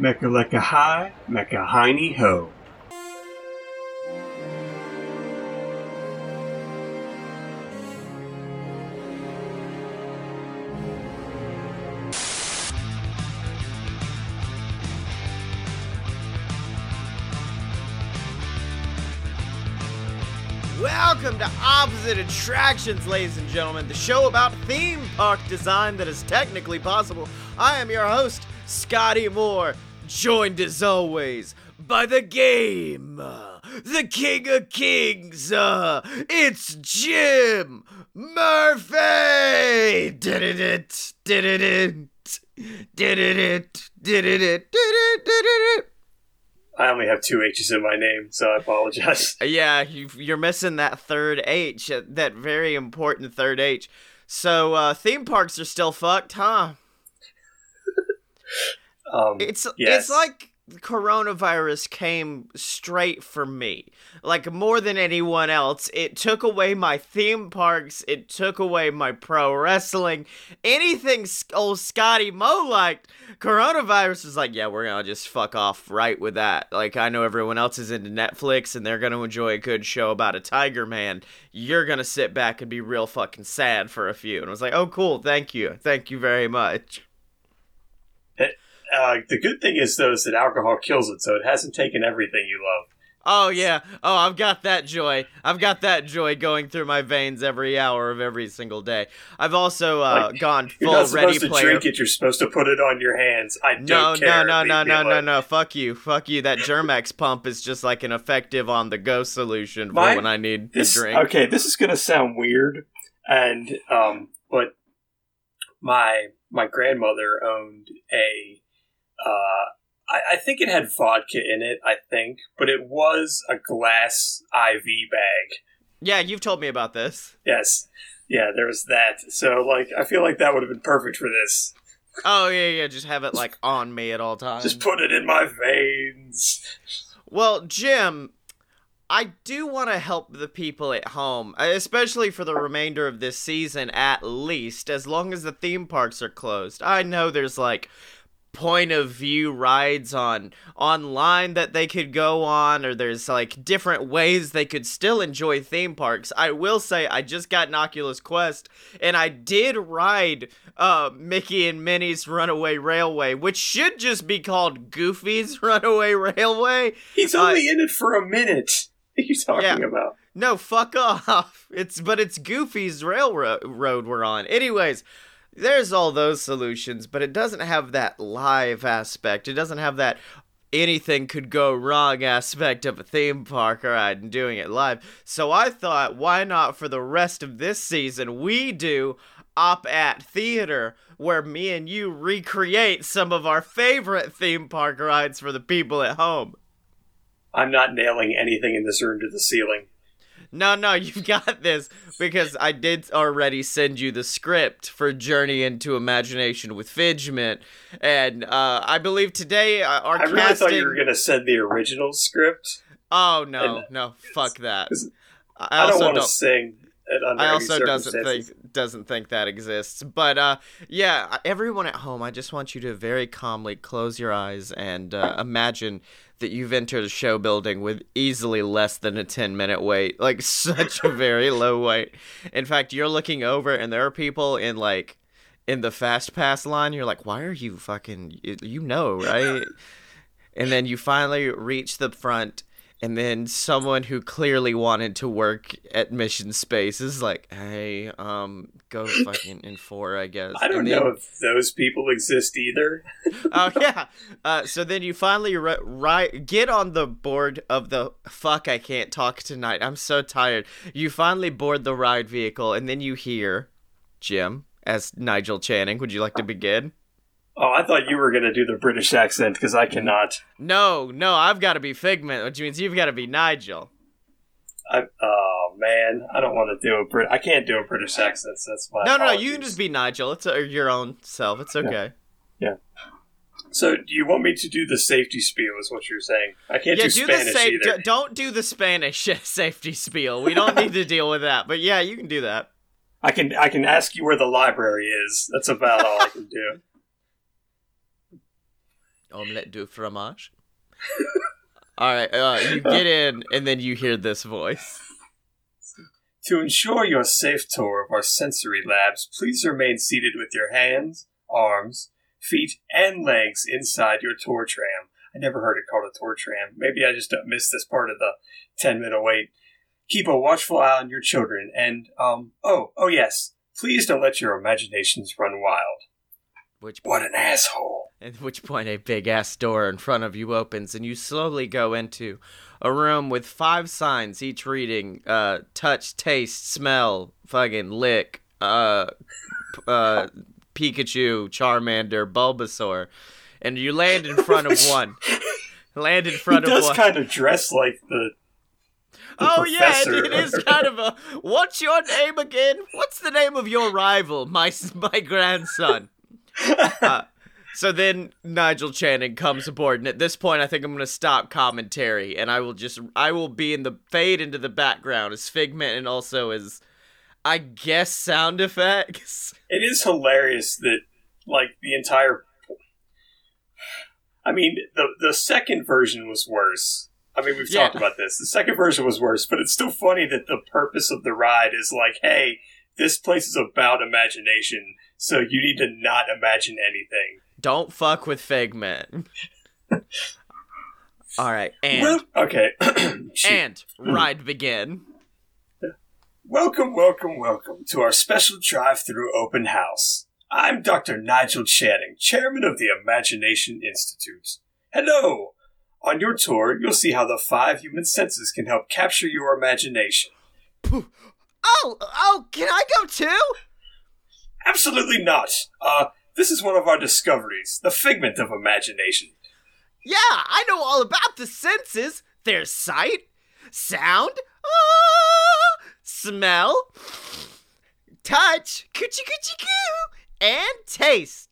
Mecca lecca hi, Mecca heiny ho. Welcome to Opposite Attractions, ladies and gentlemen, the show about theme park design that is technically possible. I am your host, Scotty Moore, joined as always by the game, the King of Kings. Uh, it's Jim Murphy. Did it? Did it? Did it? Did it? It did it. Did it. I only have two H's in my name, so I apologize. Yeah, you, you're missing that third H, uh, that very important third H. So uh, theme parks are still fucked, huh? Um, It's yes. it's like coronavirus came straight for me. Like more than anyone else, it took away my theme parks, it took away my pro wrestling, anything old Scotty Mo liked. Coronavirus is like, yeah, we're gonna just fuck off right with that. Like I know everyone else is into Netflix and they're gonna enjoy a good show about a Tiger Man. You're gonna sit back and be real fucking sad for a few. And I was like, oh cool, thank you, thank you very much. Uh, the good thing is though is that alcohol kills it, so it hasn't taken everything you love. Oh yeah. Oh, I've got that joy. I've got that joy going through my veins every hour of every single day. I've also uh, Like, gone You're full not ready supposed to drink it. You're supposed to put it on your hands. I don't No, care. no, no, no, no, no, no. Fuck you. Fuck you. That Germ-X pump is just like an effective on the go solution for My- when I need This, to drink. okay, this is gonna sound weird, and um, but my my grandmother owned a. Uh, I, I think it had vodka in it. I think, but it was a glass IV bag. Yeah, you've told me about this. Yes, yeah, there was that. So like, I feel like that would have been perfect for this. Oh yeah, yeah. Just have it like on me at all times. Just put it in my veins. Well, Jim, I do want to help the people at home, especially for the remainder of this season at least, as long as the theme parks are closed. I know there's like point of view rides on online that they could go on or there's like different ways they could still enjoy theme parks. I will say I just got an Oculus Quest and I did ride uh Mickey and Minnie's Runaway Railway, which should just be called Goofy's Runaway Railway. He's Uh, only in it for a minute. What are you talking Yeah. about? No, fuck off. It's but it's Goofy's railroad road we're on. Anyways, there's all those solutions, but it doesn't have that live aspect. It doesn't have that anything could go wrong aspect of a theme park ride and doing it live. So I thought, why not for the rest of this season we do op at theater where me and you recreate some of our favorite theme park rides for the people at home. I'm not nailing anything in this room to the ceiling. No, no, you've got this because I did already send you the script for Journey into Imagination with Figment, and uh, I believe today uh, our I really casting. thought you were going to send the original script. Oh no, and- no, fuck that. I I, don't want to sing. I also doesn't think doesn't think that exists. But uh, yeah, everyone at home, I just want you to very calmly close your eyes and uh, imagine that you've entered a show building with easily less than a ten minute wait, like such a very low wait. In fact, you're looking over and there are people in like in the fast pass line. You're like, why are you fucking? You know, right? and then you finally reach the front and then someone who clearly wanted to work at mission space is like hey um go fucking in four i guess. I don't then- know if those people exist either. oh yeah. Uh so then you finally ri- ri- get on the board of the fuck i can't talk tonight. I'm so tired. You finally board the ride vehicle and then you hear jim as nigel channing. Would you like to begin Oh, I thought you were going to do the British accent because I cannot. no no i've got to be figment which means you've got to be nigel I, oh man, I don't want to do a Brit. I can't do a British accent. So that's my. no, no, no, you can just be Nigel. It's uh, your own self. It's okay. Yeah. So, do you want me to do the safety spiel? Is what you're saying? I can't Yeah, do do Spanish the safe. either. d- don't do the Spanish safety spiel. We don't need to deal with that. But yeah, you can do that. I can I can ask you where the library is. That's about all I can do. Omelette du fromage. All right, uh, you get in, and then you hear this voice. To ensure your safe tour of our sensory labs, please remain seated with your hands, arms, feet, and legs inside your tour tram. I never heard it called a tour tram. Maybe I just missed this part of the 10 minute wait. Keep a watchful eye on your children, and, um, oh, oh yes, please don't let your imaginations run wild. Which What an asshole. At which point, a big ass door in front of you opens, and you slowly go into a room with five signs, each reading uh, touch, taste, smell, fucking lick, uh, p- uh, Pikachu, Charmander, Bulbasaur. And you land in front of one. land in He front of does one. kind of dress like the. the oh, yeah, it is kind of a. What's your name again? What's the name of your rival? My, my grandson. Uh, so then Nigel Channing comes aboard, and at this point, I think I'm going to stop commentary, and I will just I will be in the fade into the background as Figment and also as I guess sound effects. It is hilarious that, like, the entire. I mean, the the second version was worse. I mean, we've Yeah. talked about this. The second version was worse, but it's still funny that the purpose of the ride is like, hey, this place is about imagination, so you need to not imagine anything. Don't fuck with Figment. All right, and Well, okay. And ride begin. Welcome, welcome, welcome to our special drive-through open house. I'm Dr. Nigel Channing, chairman of the Imagination Institute. Hello! On your tour, you'll see how the five human senses can help capture your imagination. Oh, oh, can I go too? Absolutely not! Uh, this is one of our discoveries, the figment of imagination. Yeah, I know all about the senses. There's sight, sound, ah, smell, touch, coochie coochie coo, and taste.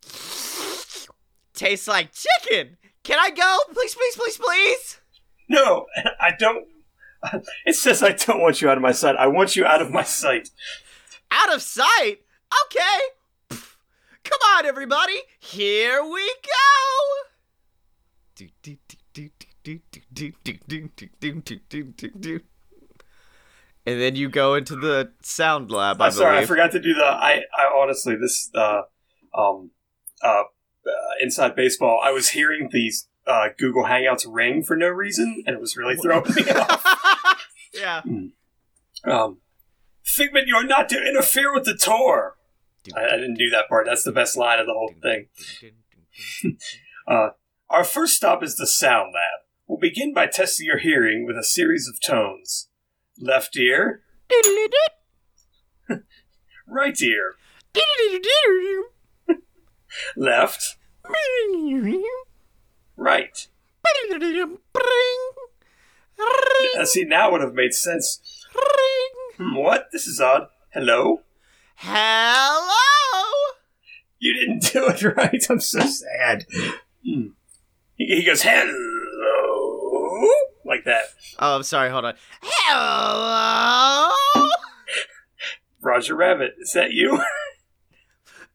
Tastes like chicken. Can I go? Please, please, please, please. No, I don't. It says I don't want you out of my sight. I want you out of my sight. Out of sight? Okay. Come on, everybody. Here we go. And then you go into the sound lab, I I'm sorry, I forgot to do the. I, I honestly, this, uh, um, uh, uh, inside baseball, I was hearing these uh, Google Hangouts ring for no reason, and it was really throwing me off. yeah. Um, Figment, you're not to interfere with the tour. I, I didn't do that part. That's the best line of the whole thing. Uh, our first stop is the sound lab. We'll begin by testing your hearing with a series of tones. Left ear, right ear, left, right. Uh, see, now would have made sense. Hmm, what? This is odd. Hello? Hello. You didn't do it right. I'm so sad. He, he goes, hello. Like that. Oh, I'm sorry. Hold on. Hello. Roger Rabbit, is that you?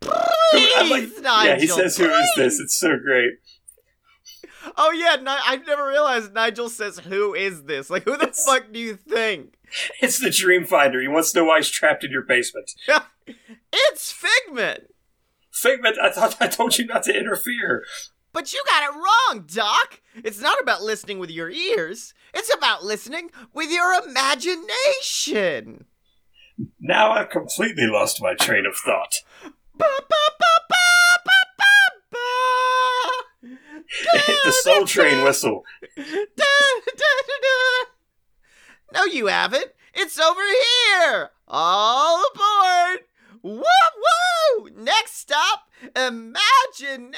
I'm like- Please, yeah, he Nigel, says, who is this? It's so great. Oh yeah, Ni- I've never realized Nigel says, "Who is this?" Like, who the It's- fuck do you think? It's the Dream Finder. He wants to know why he's trapped in your basement. It's Figment. Figment, I thought I told you not to interfere. But you got it wrong, Doc. It's not about listening with your ears. It's about listening with your imagination. Now I've completely lost my train of thought. Ba, ba, ba, the Soul Train whistle. Da, da, da. No, you haven't. It's over here. All aboard. Woo woo! Next stop, imagination.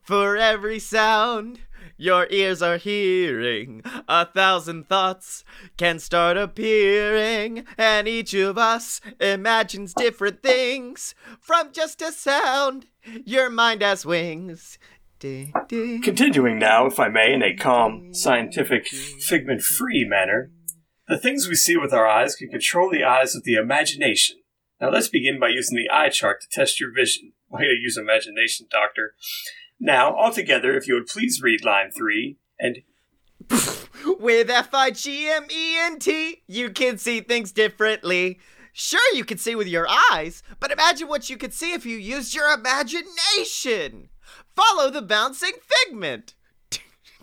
For every sound your ears are hearing, a thousand thoughts can start appearing, and each of us imagines different things from just a sound. Your mind has wings. Continuing now, if I may, in a calm, scientific, figment free manner, the things we see with our eyes can control the eyes of the imagination. Now let's begin by using the eye chart to test your vision. Way to use imagination, Doctor. Now, altogether, if you would please read line three and With F I G M E N T, you can see things differently. Sure, you can see with your eyes, but imagine what you could see if you used your imagination. Follow the bouncing figment.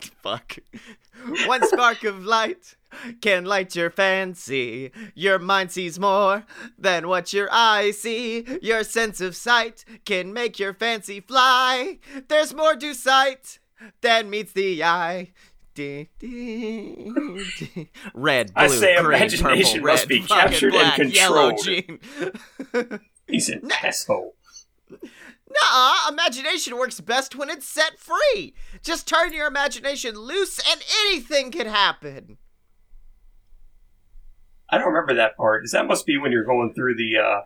Fuck. One spark of light can light your fancy. Your mind sees more than what your eyes see. Your sense of sight can make your fancy fly. There's more to sight than meets the eye. Red, blue, I say green, imagination purple, must red, be captured and black, yellow, controlled. Gene. he's an asshole. Nuh-uh, imagination works best when it's set free. Just turn your imagination loose and anything can happen. I don't remember that part. Is that must be when you're going through the, uh,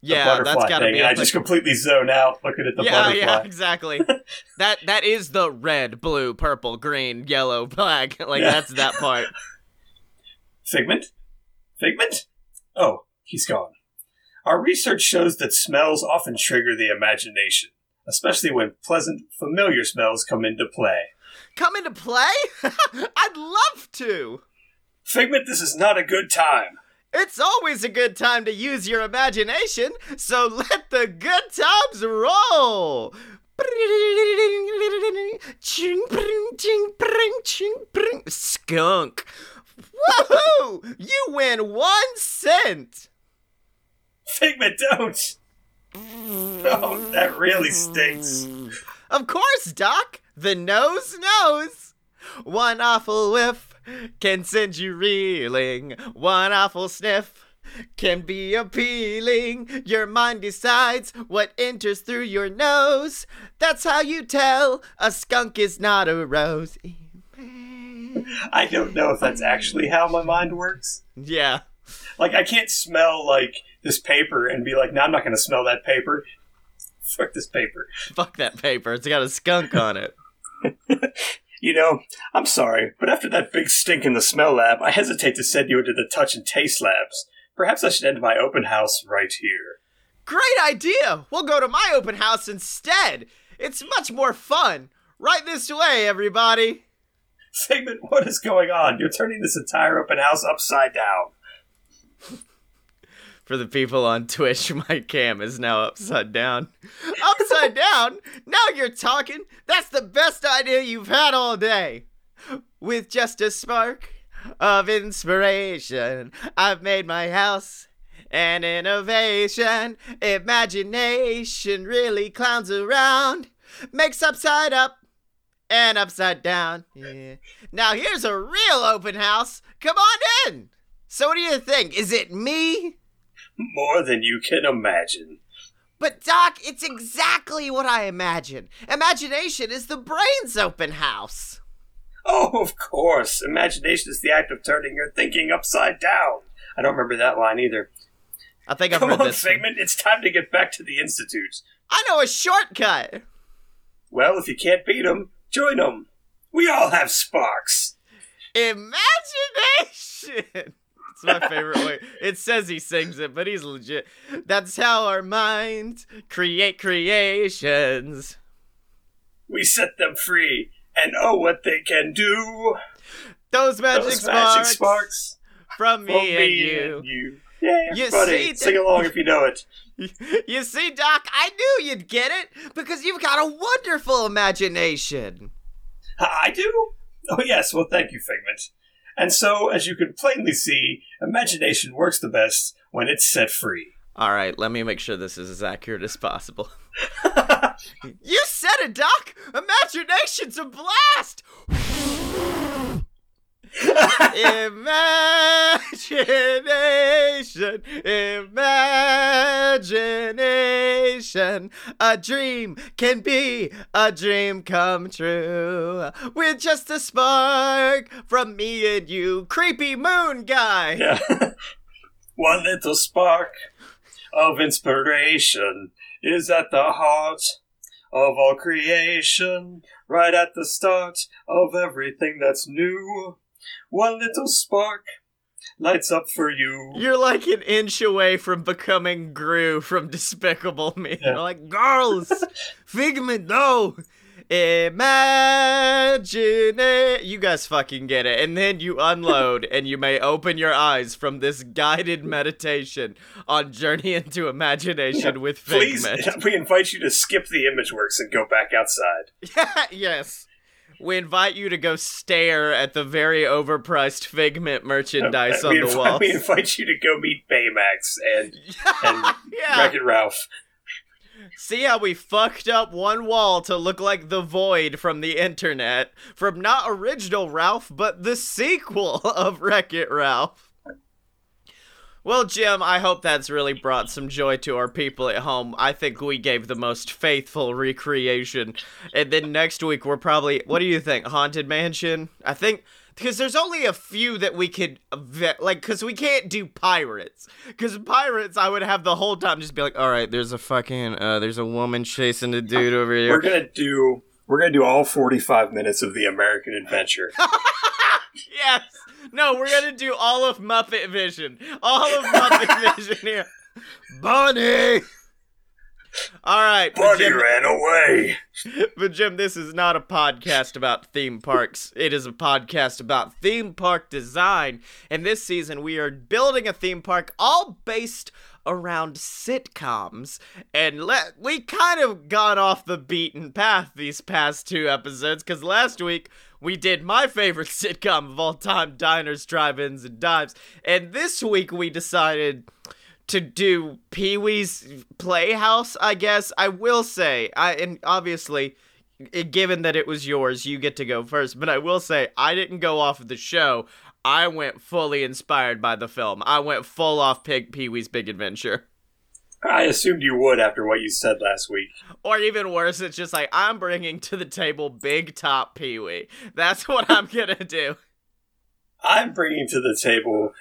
Yeah, butterfly that's gotta thing? be. and I just completely zone out looking at the yeah, butterfly. yeah, exactly. that that is the red, blue, purple, green, yellow, black. Like Yeah. that's that part. Figment? Figment? Oh, he's gone. Our research shows that smells often trigger the imagination, especially when pleasant, familiar smells come into play. Come into play? I'd love to. Figment, this is not a good time. It's always a good time to use your imagination, so let the good times roll. Skunk. Woohoo! You win one cent. Figment, don't! Oh, that really stinks. Of course, Doc. The nose knows. One awful whiff can send you reeling. One awful sniff can be appealing. Your mind decides what enters through your nose. That's how you tell a skunk is not a rose. I don't know if that's actually how my mind works. Yeah. Like, I can't smell, like, this paper and be like, no, I'm not going to smell that paper. Fuck this paper. Fuck that paper. It's got a skunk on it. You know, I'm sorry, but after that big stink in the smell lab, I hesitate to send you into the touch and taste labs. Perhaps I should end my open house right here. Great idea! We'll go to my open house instead. It's much more fun. Right this way, everybody. Figment, what is going on? You're turning this entire open house upside down. For the people on Twitch, my cam is now upside down. Upside down? Now you're talking. That's the best idea you've had all day. With just a spark of inspiration, I've made my house an innovation. Imagination really clowns around, makes upside up and upside down. Yeah. Now here's a real open house. Come on in. So what do you think? Is it me? More than you can imagine. But Doc, it's exactly what I imagine. Imagination is the brain's open house. Oh, of course. Imagination is the act of turning your thinking upside down. I don't remember that line either. I think I've Come read on, this. Figment. It's time to get back to the Institute. I know a shortcut. Well, if you can't beat 'em, join 'em. We all have sparks. Imagination. It's my favorite way. It says he sings it, but he's legit. That's how our minds create creations. We set them free, and oh, what they can do. Those magic, Those sparks, magic sparks from me, from and me you. and you. Yeah, You everybody, see, sing along if you know it. You see, Doc, I knew you'd get it because you've got a wonderful imagination. I do? Oh, yes. Well, thank you, Figment. And so, as you can plainly see, imagination works the best when it's set free. All right, let me make sure this is as accurate as possible. You said it, Doc! Imagination's a blast! Imagination, imagination. A dream can be a dream come true. With just a spark from me and you. Creepy moon guy. yeah. One little spark of inspiration is at the heart of all creation, right at the start of everything that's new. One little spark lights up for you. You're like an inch away from becoming Gru from Despicable Me. Yeah. You're like, girls, Figment, no. Imagine it. You guys fucking get it. And then you unload and you may open your eyes from this guided meditation on Journey into Imagination with Figment. Please, we invite you to skip the ImageWorks and go back outside. yes. We invite you to go stare at the very overpriced Figment merchandise Uh, on the wall. we invite you to go meet Baymax and, and yeah. Wreck It Ralph. See how we fucked up one wall to look like the void from the internet from not original Ralph, but the sequel of Wreck It Ralph. Well, Jim, I hope that's really brought some joy to our people at home. I think we gave the most faithful recreation. And then next week, we're probably, what do you think? Haunted Mansion? I think, because there's only a few that we could, like, because we can't do pirates. Because pirates, I would have the whole time just be like, all right, there's a fucking, uh, there's a woman chasing a dude over here. We're gonna do we're gonna do all forty five minutes of the American Adventure. yes! No, we're gonna do all of Muppet Vision. All of Muppet Vision here. Bunny! Alright, but Bunny Jim, ran away. but Jim, this is not a podcast about theme parks. It is a podcast about theme park design. And this season, we are building a theme park all based around sitcoms. And let we kind of got off the beaten path these past two episodes because last week we did my favorite sitcom of all time, Diners, Drive-Ins, and Dives. And this week we decided to do Pee Wee's Playhouse, I guess. I will say, I and obviously, given that it was yours, you get to go first. But I will say, I didn't go off of the show. I went fully inspired by the film. I went full off Pig Pee Wee's Big Adventure. I assumed you would after what you said last week. Or even worse, it's just like I'm bringing to the table Big Top Pee Wee. That's what I'm gonna do. I'm bringing to the table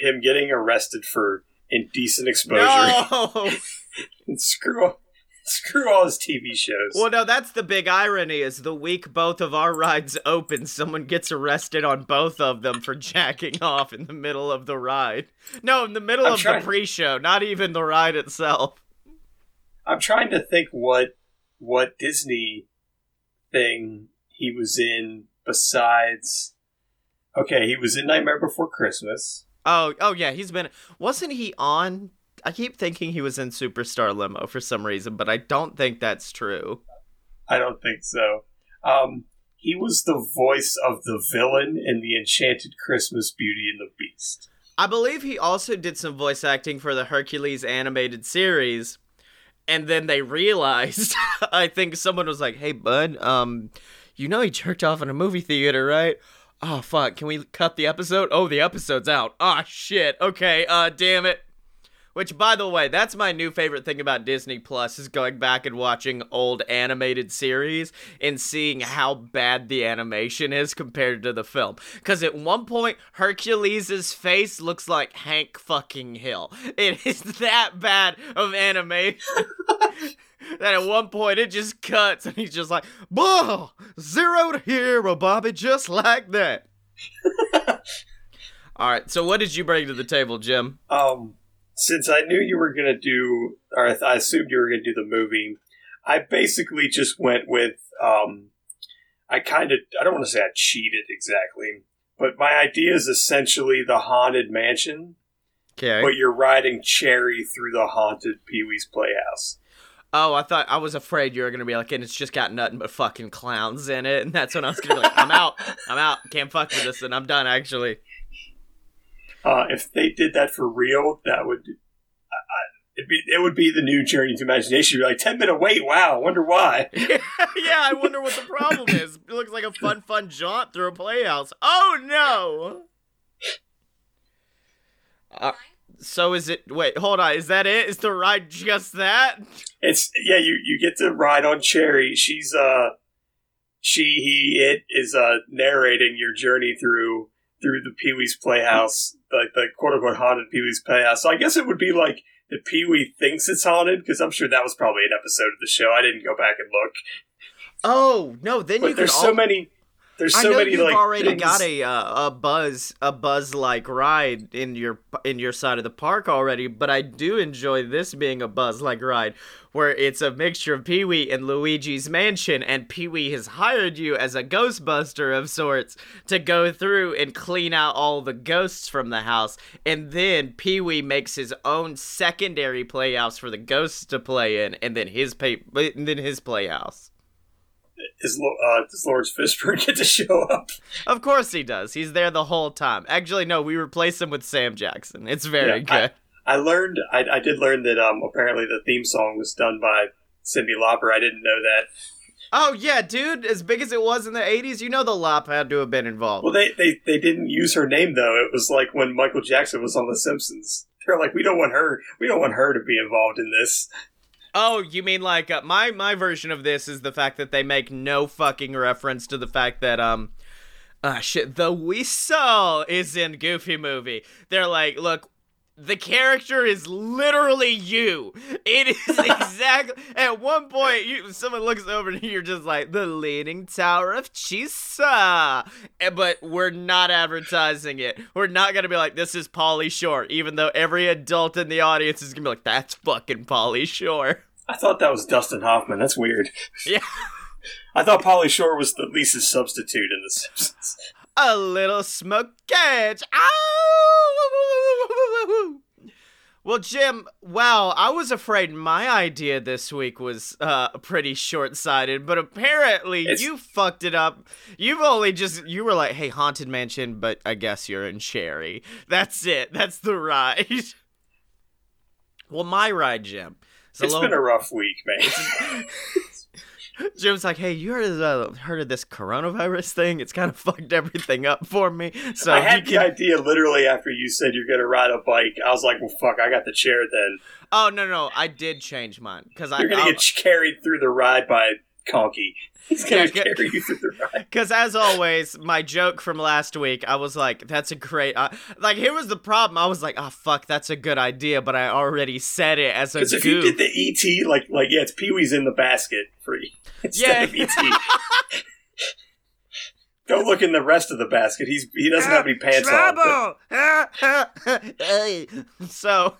him getting arrested for indecent exposure. No. Screw screw all his TV shows. Well, no, that's the big irony is the week both of our rides open, someone gets arrested on both of them for jacking off in the middle of the ride. No, in the middle I'm of trying- the pre-show, not even the ride itself. I'm trying to think what what Disney thing he was in besides. Okay, he was in Nightmare Before Christmas. Oh, oh yeah, he's been Wasn't he on I keep thinking he was in Superstar Limo for some reason, but I don't think that's true. I don't think so. Um, he was the voice of the villain in the Enchanted Christmas Beauty and the Beast. I believe he also did some voice acting for the Hercules animated series. And then they realized, I think someone was like, "Hey, bud, um, you know he jerked off in a movie theater, right? Oh fuck, can we cut the episode? Oh, the episode's out. Ah shit. Okay, uh, damn it." Which, by the way, that's my new favorite thing about Disney Plus is going back and watching old animated series and seeing how bad the animation is compared to the film. Because at one point, Hercules' face looks like Hank fucking Hill. It is that bad of animation. that at one point it just cuts and he's just like, "Whoa, zero to hero, Bobby, just like that." All right, so what did you bring to the table, Jim? Um, since I knew you were gonna do, or I, th- I assumed you were gonna do the movie, I basically just went with. Um, I kind of, I don't want to say I cheated exactly, but my idea is essentially the haunted mansion, Okay. but you're riding Cherry through the haunted Pee Wee's Playhouse. Oh, I thought I was afraid you were gonna be like, and it's just got nothing but fucking clowns in it, and that's when I was gonna be like, I'm out, I'm out, can't fuck with this, and I'm done. Actually, Uh, if they did that for real, that would. I, I, it'd be, it would be the new Journey to Imagination. You're like ten minute wait. Wow, wonder why. yeah, I wonder what the problem is. It looks like a fun, fun jaunt through a playhouse. Oh no! Uh, so is it? Wait, hold on. Is that it? Is the ride just that? It's yeah. You you get to ride on Cherry. She's uh, she he it is uh narrating your journey through through the Pee Wee's Playhouse, like the quote unquote haunted Pee Wee's Playhouse. So I guess it would be like the Pee Wee thinks it's haunted because I'm sure that was probably an episode of the show. I didn't go back and look, Oh no! Then but you there's so many. There's I know many you've like already things. got a uh, a buzz a buzz like ride in your in your side of the park already, but I do enjoy this being a buzz like ride where it's a mixture of Pee Wee and Luigi's Mansion, and Pee Wee has hired you as a Ghostbuster of sorts to go through and clean out all the ghosts from the house, and then Pee Wee makes his own secondary playhouse for the ghosts to play in, and then his pay and then his playhouse. Is uh, does Laurence Fishburne get to show up? Of course he does. He's there the whole time. Actually, no, we replace him with Sam Jackson. It's very Yeah, good. I learned. I, I did learn that um apparently the theme song was done by Cyndi Lauper. I didn't know that. oh yeah, dude. As big as it was in the '80s, you know the Lop had to have been involved. Well, they, they they didn't use her name though. It was like when Michael Jackson was on The Simpsons. They're like, we don't want her. We don't want her to be involved in this. Oh, you mean like uh, my my version of this is the fact that they make no fucking reference to the fact that um. Uh, shit, the whistle is in Goofy movie. They're like, look, the character is literally you. It is exactly at one point you someone looks over and you're just like the leaning tower of Chisa. Eh, But we're not advertising it. We're not gonna be like this is Pauly Shore, even though every adult in the audience is gonna be like, that's fucking Pauly Shore. I thought that was Dustin Hoffman. That's weird. Yeah. I thought Pauly Shore was the Lisa's substitute in The Simpsons. A little smoke edge. Ow! Well, Jim, well, I was afraid my idea this week was uh, pretty short sighted, but apparently It's- you fucked it up. You've only just, you were like, hey, Haunted Mansion, but I guess you're in Cherry. That's it. That's the ride. well, my ride, Jim. It's little- been a rough week, man. Jim's like, hey, you heard of, uh, heard of this coronavirus thing? It's kind of fucked everything up for me. So I had the can idea literally after you said you're going to ride a bike. I was like, well, fuck, I got the chair then. Oh no no, I did change mine because I You're going to get carried through the ride by Conky. He's gonna carry you through the ride. because as always, my joke from last week, I was like, "That's a great." Uh, like here was the problem. I was like, "Oh fuck, that's a good idea," but I already said it as a Because if you did the ET, like, like yeah, it's Pee Wee's in the basket free instead Yeah. of ET. Don't look in the rest of the basket. He's he doesn't have any pants on. but- Trouble! so,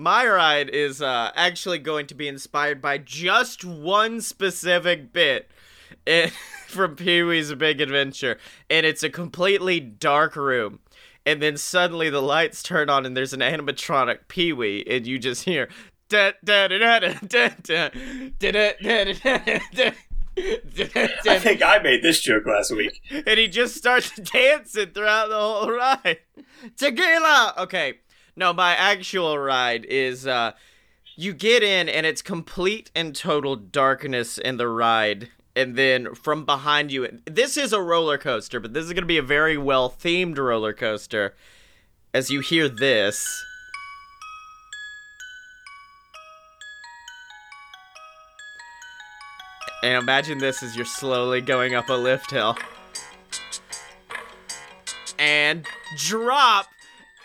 my ride is uh, actually going to be inspired by just one specific bit eh, from Pee Wee's Big Adventure, and it's a completely dark room. And then suddenly the lights turn on, and there's an animatronic Pee Wee, and you just hear. Da, da, da, da, da, da, da, da, da, da, da, da, da. I think I made this joke last week. and he just starts dancing throughout the whole ride. Tequila. Okay, no, my actual ride is uh, you get in and it's complete and total darkness in the ride, and then from behind you, this is a roller coaster, but this is gonna be a very well themed roller coaster. As you hear this. And imagine this as you're slowly going up a lift hill. And drop.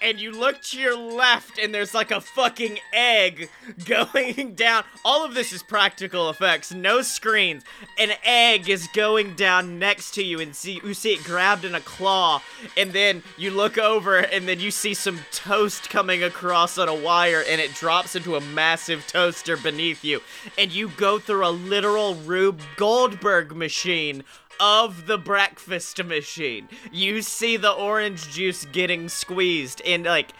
And you look to your left, and there's like a fucking egg going down. All of this is practical effects, no screens. An egg is going down next to you, and see you see it grabbed in a claw. And then you look over, and then you see some toast coming across on a wire, and it drops into a massive toaster beneath you. And you go through a literal Rube Goldberg machine of the breakfast machine. You see the orange juice getting squeezed, and like,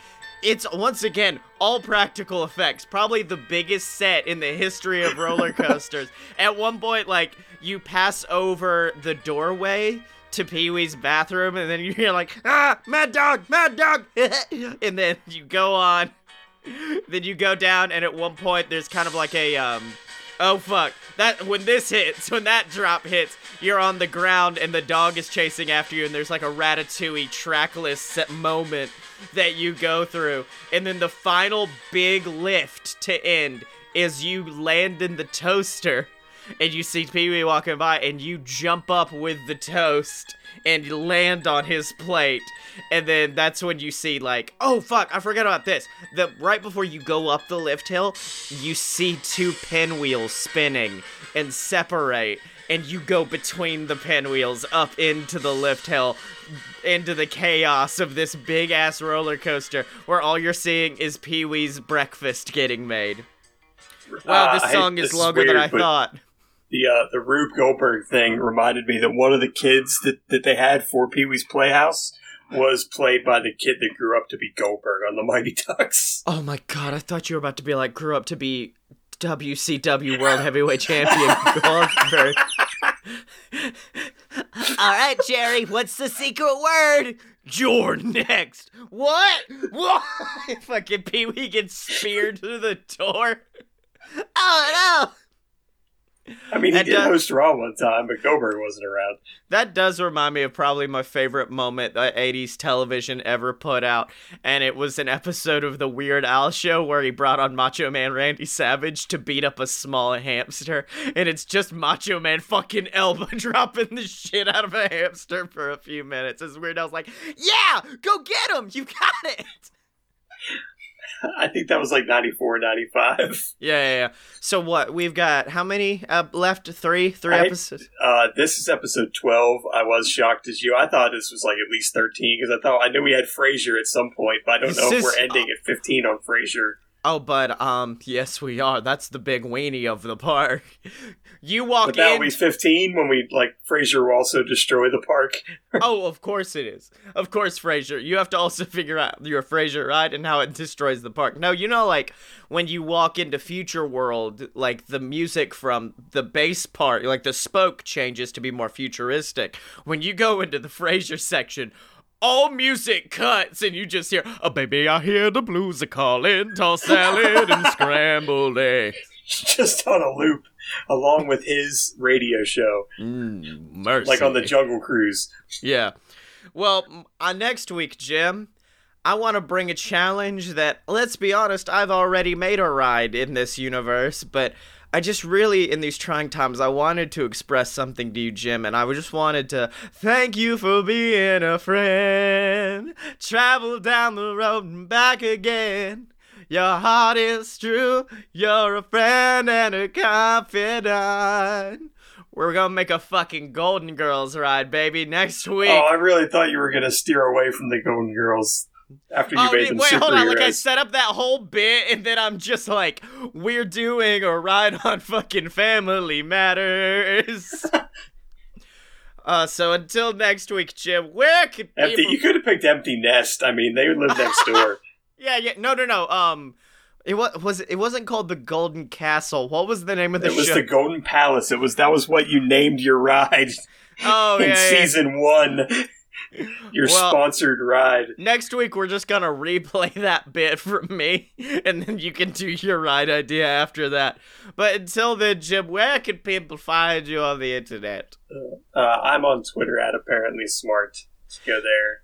it's once again all practical effects. Probably the biggest set in the history of roller coasters. At one point, like, you pass over the doorway to Pee Wee's bathroom, and then you hear, like, ah, mad dog, mad dog, and then you go on. Then you go down, and at one point, there's kind of like a, um, Oh fuck. That when this hits, when that drop hits, you're on the ground and the dog is chasing after you and there's like a ratatouille trackless moment that you go through. And then the final big lift to end is you land in the toaster and you see Pee-wee walking by and you jump up with the toast and you land on his plate. And then that's when you see like, oh fuck, I forgot about this. The right before you go up the lift hill, you see two pinwheels spinning and separate. and you go between the pinwheels up into the lift hill, into the chaos of this big ass roller coaster where all you're seeing is Pee Wee's breakfast getting made. Wow, this Uh, I- song is this longer than weird, I but thought. The uh, the Rube Goldberg thing reminded me that one of the kids that, that they had for Pee Wee's Playhouse was played by the kid that grew up to be Goldberg on the Mighty Ducks. Oh my god, I thought you were about to be like, grew up to be WCW World Heavyweight Champion Goldberg. All right, Jerry, what's the secret word? You're next. What? What? Fucking Pee Wee gets speared through the door. Oh I mean, he And, did uh, host Raw one time, but Goldberg wasn't around. That does remind me of probably my favorite moment that 80s television ever put out. And it was an episode of The Weird Al Show where he brought on Macho Man Randy Savage to beat up a small hamster. And it's just Macho Man fucking elbow dropping the shit out of a hamster for a few minutes. It's Weird Al's like, yeah, go get him. You got it. I think that was like 94, 95. Yeah, yeah, yeah. So what? We've got how many uh, left? Three? Three I- episodes? Uh, this is episode 12. I was shocked as you. I thought this was like at least 13 because I thought I knew we had Frasier at some point, but I don't This know if is- we're ending at 15 on Frasier. Oh, but um, yes, we are. That's the big weenie of the park. You walk But that'll in. be 15 when we, like, Frasier will also destroy the park. oh, of course it is. Of course, Frasier. You have to also figure out your Frasier ride and how it destroys the park. No, you know, like when you walk into Future World, like the music from the bass part, like the spoke changes to be more futuristic. When you go into the Frasier section. All music cuts, and you just hear, "Oh baby, I hear the blues are calling, tossed salad and scrambled eggs." Just on a loop, along with his radio show, Mm, mercy. like on the Jungle Cruise. Yeah. Well, uh, next week, Jim, I want to bring a challenge that, let's be honest, I've already made a ride in this universe, but I just really, in these trying times, I wanted to express something to you, Jim, and I just wanted to thank you for being a friend. Travel down the road and back again. Your heart is true. You're a friend and a confidant. We're gonna make a fucking Golden Girls ride, baby, next week. Oh, I really thought you were to steer away from the Golden Girls after you Oh, made wait, wait, hold on. Like I set up that whole bit, and then I'm just like, we're doing a ride on fucking Family Matters. uh, so until next week, Jim, where can Empty, people? you could have picked Empty Nest. I mean, they would live next door. Yeah, yeah. No, no, no. Um, it was was it wasn't called the Golden Castle. What was the name of the it was show? the Golden Palace. It was that was what you named your ride oh in yeah, yeah. season one. Your Well- sponsored ride. Next week we're just gonna replay that bit from me, and then you can do your ride idea after that. But until then, Jim, where can people find you on the internet? Uh, I'm on Twitter at apparently smart. Let's go there.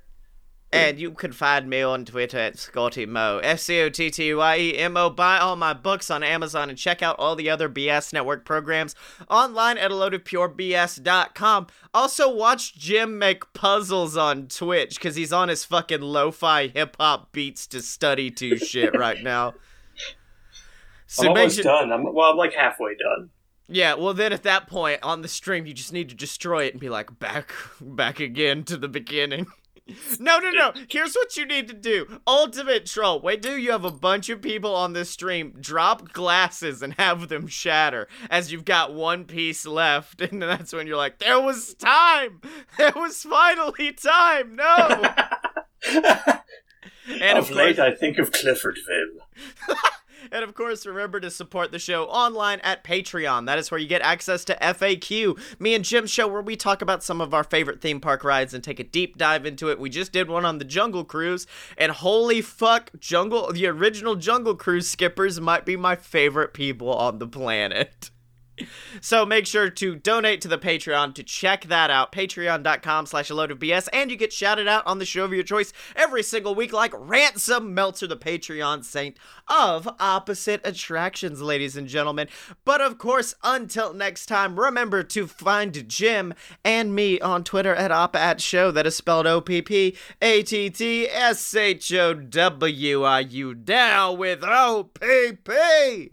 And you can find me on Twitter at Scotty Mo, S C O T T Y E M O. Buy all my books on Amazon and check out all the other BS Network programs online at a load of purebs.com. Also, watch Jim make puzzles on Twitch because he's on his fucking lo fi hip hop beats to study to shit right now. So I'm almost sure- done. I'm well. I'm like halfway done. yeah, well then at that point on the stream you just need to destroy it and be like back back again to the beginning. No, no, no. Here's what you need to do. Ultimate troll. Wait do you have a bunch of people on this stream drop glasses and have them shatter as you've got one piece left. And that's when you're like, there was time. There was finally time. No. And of of late, I think of Cliffordville. and of course, remember to support the show online at Patreon. That is where you get access to FAQ, me and Jim's show, where we talk about some of our favorite theme park rides and take a deep dive into it. We just did one on the Jungle Cruise, and holy fuck, Jungle, the original Jungle Cruise skippers might be my favorite people on the planet. So make sure to donate to the Patreon to check that out. Patreon.com slash a load of BS. And you get shouted out on the show of your choice every single week like Ransom Meltzer, the Patreon saint of opposite attractions, ladies and gentlemen. But of course, until next time, remember to find Jim and me on Twitter at OpAtShow. That is spelled O-P-P-A-T-T-S-H-O-W-I-U. Down with O-P-P.